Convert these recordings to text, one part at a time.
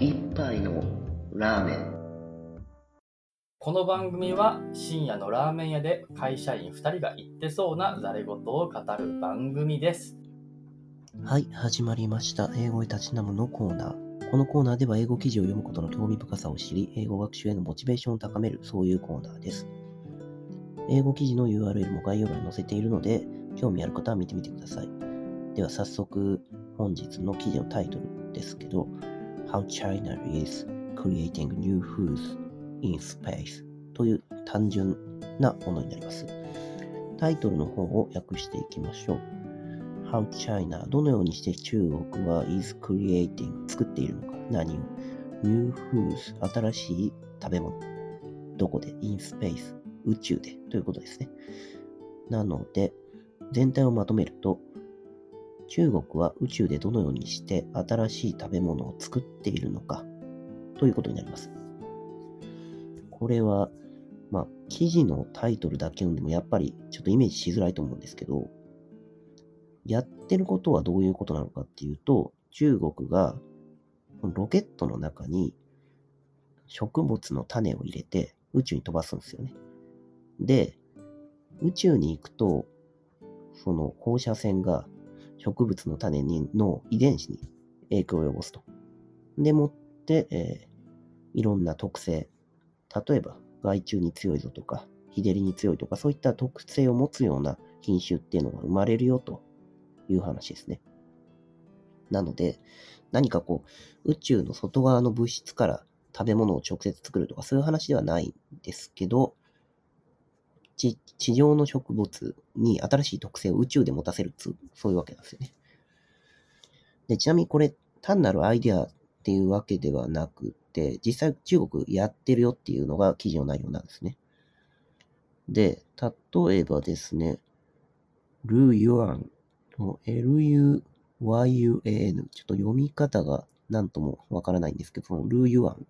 一杯のラーメンこの番組は深夜のラーメン屋で会社員2人が言ってそうなざれ言を語る番組です。はい、始まりました。英語へ立ち直るのコーナー。このコーナーでは英語記事を読むことの興味深さを知り、英語学習へのモチベーションを高める、そういうコーナーです。英語記事の URL も概要欄に載せているので、興味ある方は見てみてください。では早速、本日の記事のタイトルですけど、How China is Creating New Foods in Space という単純なものになります。タイトルの方を訳していきましょう。How China どのようにして中国は is creating 作っているのか何を？New foods 新しい食べ物どこで？In space 宇宙でということですね。なので全体をまとめると中国は宇宙でどのようにして新しい食べ物を作っているのかということになります。これはまあ記事のタイトルだけ読んでもやっぱりちょっとイメージしづらいと思うんですけどやってることはどういうことなのかっていうと、中国がロケットの中に植物の種を入れて宇宙に飛ばすんですよね。で、宇宙に行くと、その放射線が植物の種にの遺伝子に影響を及ぼすと。でもって、えーいろんな特性、例えば害虫に強いぞとか、日照りに強いとか、そういった特性を持つような品種っていうのが生まれるよという話ですね。なので、何かこう、宇宙の外側の物質から食べ物を直接作るとか、そういう話ではないんですけど、地地上の植物に新しい特性を宇宙で持たせるつ、そういうわけなんですよね。で、ちなみにこれ、単なるアイデアっていうわけではなくて、実際中国やってるよっていうのが記事の内容なんですね。で、例えばですね、ルーユアン LUYUAN。ちょっと読み方が何ともわからないんですけど、そのルーユアン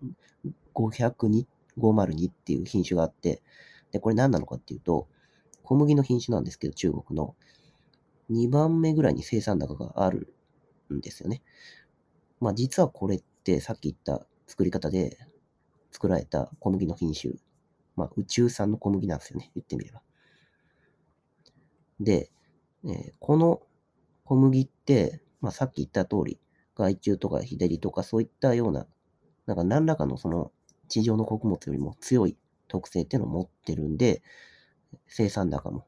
502 502っていう品種があって、で、これ何なのかっていうと、小麦の品種なんですけど、中国の2番目ぐらいに生産高があるんですよね。まあ実はこれってさっき言った作り方で作られた小麦の品種。まあ宇宙産の小麦なんですよね。言ってみれば。で、えーこの小麦って、まあ、さっき言った通り、害虫とか日照りとかそういったような、なんか何らかのその地上の穀物よりも強い特性っていうのを持ってるんで、生産高も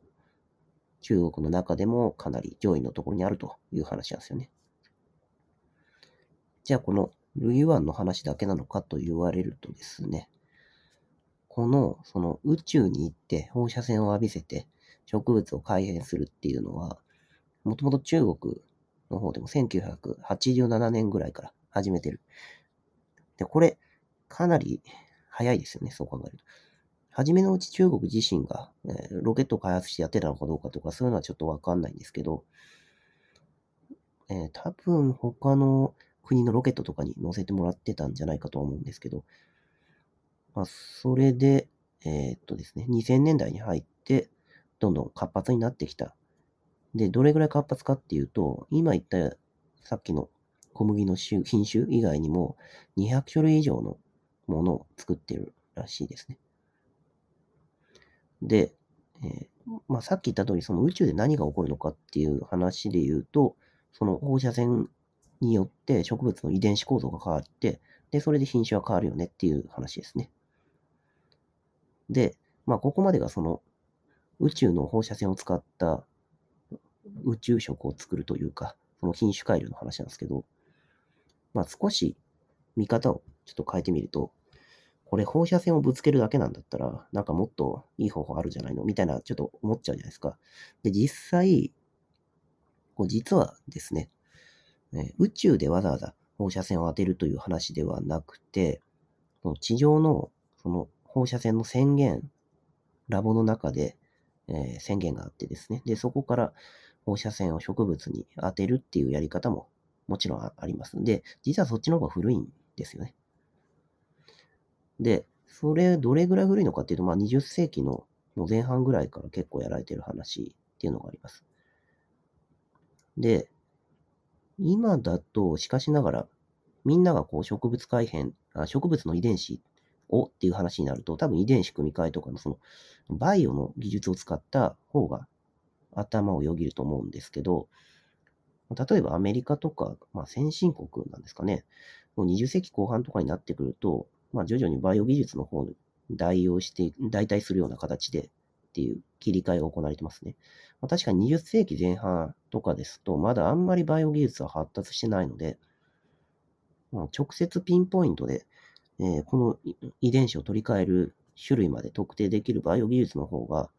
中国の中でもかなり上位のところにあるという話なんですよね。じゃあこのルイワンの話だけなのかと言われるとですね、このその宇宙に行って放射線を浴びせて植物を改変するっていうのは、もともと中国の方でも1987年ぐらいから始めてる。で、これ、かなり早いですよね、そう考えると。初めのうち中国自身が、えーロケットを開発してやってたのかどうかとか、そういうのはちょっとわかんないんですけど、えー多分他の国のロケットとかに乗せてもらってたんじゃないかと思うんですけど、まあ、それで、えーっとですね、2000年代に入って、どんどん活発になってきたで、どれぐらい活発かっていうと、今言ったさっきの小麦の品種以外にも200種類以上のものを作ってるらしいですね。で、えーまあ、さっき言った通り、その宇宙で何が起こるのかっていう話で言うと、その放射線によって植物の遺伝子構造が変わって、で、それで品種は変わるよねっていう話ですね。で、まあ、ここまでがその宇宙の放射線を使った宇宙食を作るというか、その品種改良の話なんですけど、まあ少し見方をちょっと変えてみると、これ放射線をぶつけるだけなんだったら、なんかもっといい方法あるじゃないの？みたいなちょっと思っちゃうじゃないですか。で、実際、こう実はですね、え宇宙でわざわざ放射線を当てるという話ではなくて、地上のその放射線の宣言、ラボの中で、え宣言があってですね。で、そこから放射線を植物に当てるっていうやり方ももちろんあります。で、実はそっちの方が古いんですよね。で、それどれぐらい古いのかっていうと、まあ20世紀のもう前半ぐらいから結構やられてる話っていうのがあります。で、今だと、しかしながら、みんながこう植物改変、あ植物の遺伝子をっていう話になると、多分遺伝子組み換えとかのそのバイオの技術を使った方が頭をよぎると思うんですけど、例えばアメリカとか、まあ、先進国なんですかね、もう20世紀後半とかになってくると、まあ、徐々にバイオ技術の方に代用して、代替するような形でっていう切り替えが行われてますね。まあ、確かに20世紀前半とかですと、まだあんまりバイオ技術は発達してないので、まあ、直接ピンポイントで、えー、この遺伝子を取り替える種類まで特定できるバイオ技術の方が、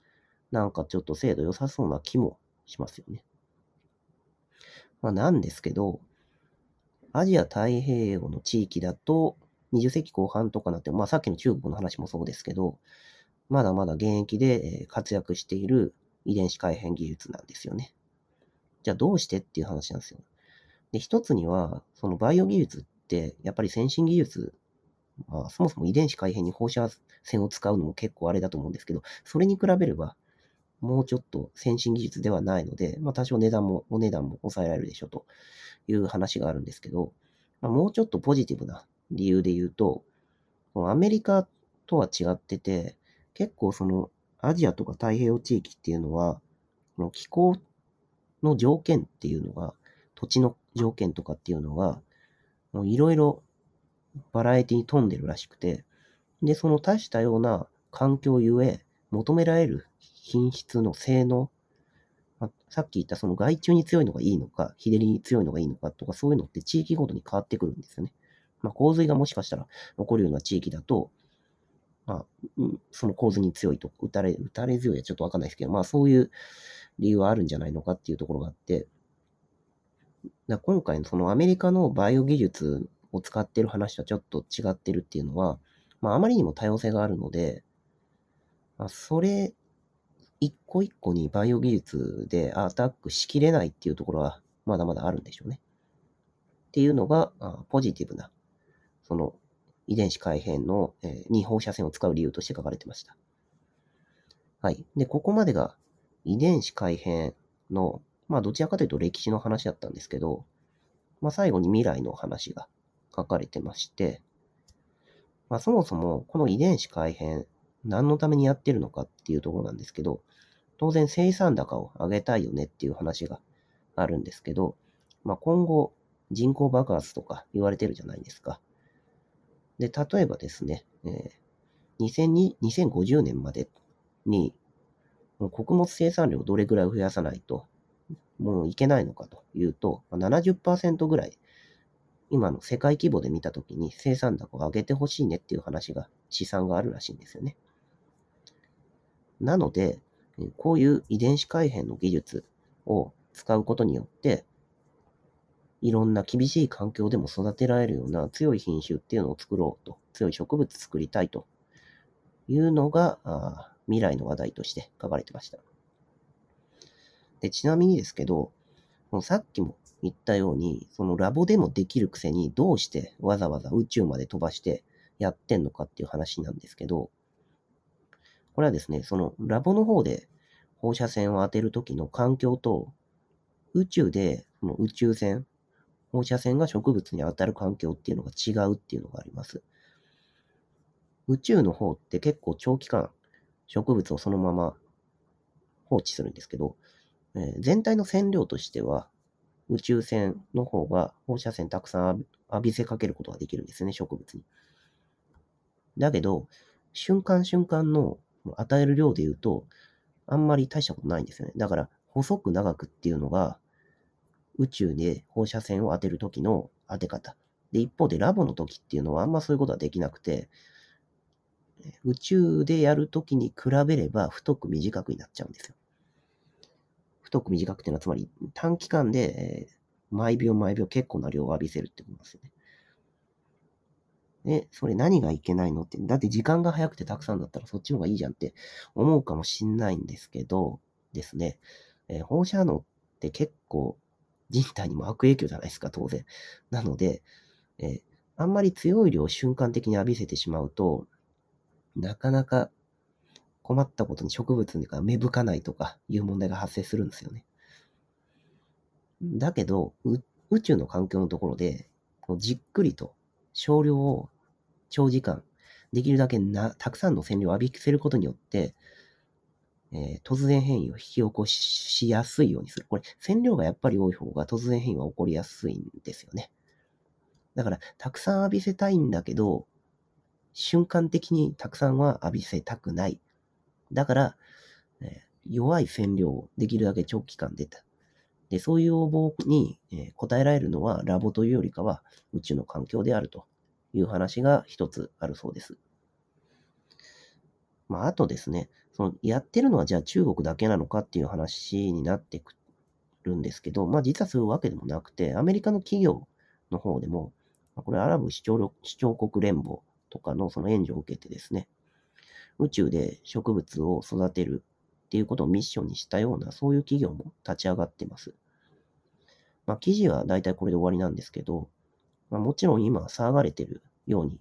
なんかちょっと精度良さそうな気もしますよね。まあ、なんですけど、アジア太平洋の地域だと、20世紀後半とかなって、まあさっきの中国の話もそうですけど、まだまだ現役で活躍している遺伝子改変技術なんですよね。じゃあどうしてっていう話なんですよ。で、一つには、そのバイオ技術って、やっぱり先進技術、まあ、そもそも遺伝子改変に放射線を使うのも結構あれだと思うんですけど、それに比べれば、もうちょっと先進技術ではないので、まあ多少値段も、お値段も抑えられるでしょという話があるんですけど、まあ、もうちょっとポジティブな理由で言うと、アメリカとは違ってて、結構そのアジアとか太平洋地域っていうのは、の気候の条件っていうのが、土地の条件とかっていうのが、いろいろバラエティに富んでるらしくて、で、その多種多様な環境ゆえ、求められる品質の性能、まあ、さっき言ったその害虫に強いのがいいのか、日照りに強いのがいいのかとか、そういうのって地域ごとに変わってくるんですよね。まあ、洪水がもしかしたら起こるような地域だと、まあ、その構図に強いと、打たれ、打たれ強いはちょっとわかんないですけど、まあそういう理由はあるんじゃないのかっていうところがあって、だ今回のそのアメリカのバイオ技術を使ってる話とはちょっと違ってるっていうのは、まああまりにも多様性があるので、まあそれ一個一個にバイオ技術でアタックしきれないっていうところはまだまだあるんでしょうね。っていうのが、ポジティブな、その遺伝子改変の、えー、に放射線を使う理由として書かれてました。はい。で、ここまでが遺伝子改変の、まあどちらかというと歴史の話だったんですけど、まあ最後に未来の話が書かれてまして、まあそもそもこの遺伝子改変何のためにやってるのかっていうところなんですけど、当然生産高を上げたいよねっていう話があるんですけど、まあ今後人口爆発とか言われてるじゃないですか。で、例えばですね、えー、2050年までに、穀物生産量をどれぐらい増やさないと、もういけないのかというと、70%ぐらい、今の世界規模で見たときに生産高を上げてほしいねっていう話が、試算があるらしいんですよね。なので、こういう遺伝子改変の技術を使うことによって、いろんな厳しい環境でも育てられるような強い品種っていうのを作ろうと、強い植物作りたいというのがあ未来の話題として書かれてました。でちなみにですけど、さっきも言ったように、そのラボでもできるくせにどうしてわざわざ宇宙まで飛ばしてやってんのかっていう話なんですけど、これはですね、そのラボの方で放射線を当てるときの環境と、宇宙でその宇宙線、放射線が植物に当たる環境っていうのが違うっていうのがあります。宇宙の方って結構長期間植物をそのまま放置するんですけど、えー、全体の線量としては宇宙線の方が放射線たくさん浴びせかけることができるんですね、植物に。だけど、瞬間瞬間の与える量で言うと、あんまり大したことないんですよね。だから、細く長くっていうのが、宇宙で放射線を当てる時の当て方。で、一方でラボの時っていうのはあんまそういうことはできなくて、宇宙でやる時に比べれば太く短くになっちゃうんですよ。太く短くっていうのはつまり短期間で、毎秒毎秒結構な量を浴びせるってことですよね。え、それ何がいけないのって、だって時間が早くてたくさんだったらそっちの方がいいじゃんって思うかもしんないんですけど、ですね、えー、放射能って結構人体にも悪影響じゃないですか、当然。なので、えー、あんまり強い量を瞬間的に浴びせてしまうと、なかなか困ったことに植物が芽吹かないとかいう問題が発生するんですよね。だけど、宇宙の環境のところで、じっくりと少量を長時間、できるだけな、たくさんの線量を浴びせることによって、えー突然変異を引き起こしやすいようにする。これ、線量がやっぱり多い方が突然変異は起こりやすいんですよね。だから、たくさん浴びせたいんだけど、瞬間的にたくさんは浴びせたくない。だから、えー弱い線量をできるだけ長期間出た。で、そういう要望に、え応えられるのはラボというよりかは宇宙の環境であるという話が一つあるそうです。まあ、あとですね、そのやってるのはじゃあ中国だけなのかっていう話になってくるんですけど、まあ実はそういうわけでもなくて、アメリカの企業の方でも、これアラブ首長国首長国連邦とかのその援助を受けてですね、宇宙で植物を育てるっていうことをミッションにしたような、そういう企業も立ち上がってます。まあ記事は大体これで終わりなんですけど、まあ、もちろん今騒がれてるように、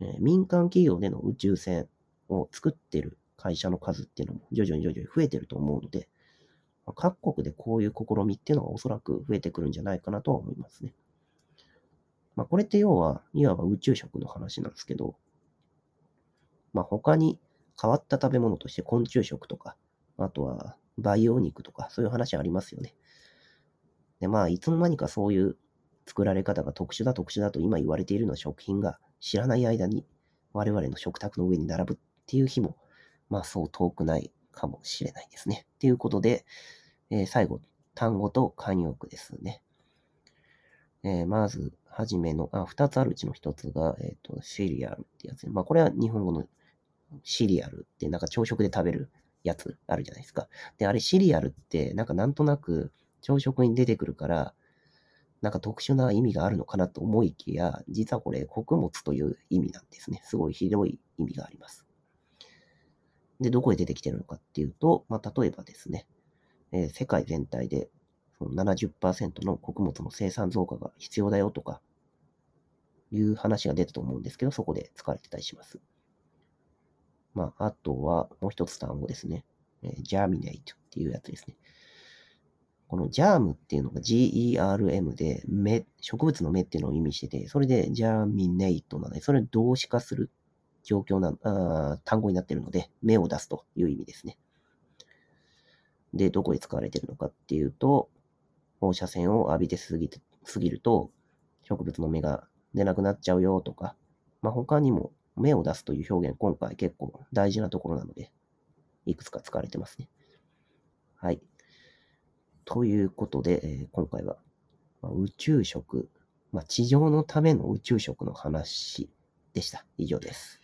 えー民間企業での宇宙船を作ってる会社の数っていうのも徐々に徐々に増えてると思うので、ま各国でこういう試みっていうのはおそらく増えてくるんじゃないかなとは思いますね。まあこれって要は、いわば宇宙食の話なんですけど、まあ他に変わった食べ物として昆虫食とか、あとは培養肉とかそういう話ありますよね。で、まあいつの間にかそういう作られ方が特殊だ特殊だと今言われているような食品が知らない間に我々の食卓の上に並ぶっていう日も、まあそう遠くないかもしれないですね。ということで、えー最後、単語と慣用句ですね。えーまず、はじめの、あ、二つあるうちの一つが、えっ、と、シリアルってやつ。まあこれは日本語のシリアルってなんか朝食で食べるやつあるじゃないですか。で、あれシリアルってなんかなんとなく朝食に出てくるから、なんか特殊な意味があるのかなと思いきや、実はこれ穀物という意味なんですね。すごい広い意味があります。で、どこへ出てきてるのかっていうと、まあ、例えばですね、えー世界全体でその70%の穀物の生産増加が必要だよとか、いう話が出たと思うんですけど、そこで使われてたりします。まあ、あとは、もう一つ単語ですね。えー germinate っていうやつですね。この germ っていうのが germ で、芽、植物の芽っていうのを意味してて、それで germinate なので、それを動詞化する状況な、あ単語になっているので、芽を出すという意味ですね。で、どこで使われているのかっていうと、放射線を浴びてすぎて、すぎると、植物の芽が出なくなっちゃうよとか、まあ、他にも芽を出すという表現、今回結構大事なところなので、いくつか使われてますね。はい。ということで、えー今回は、まあ宇宙食、まあ、地上のための宇宙食の話でした。以上です。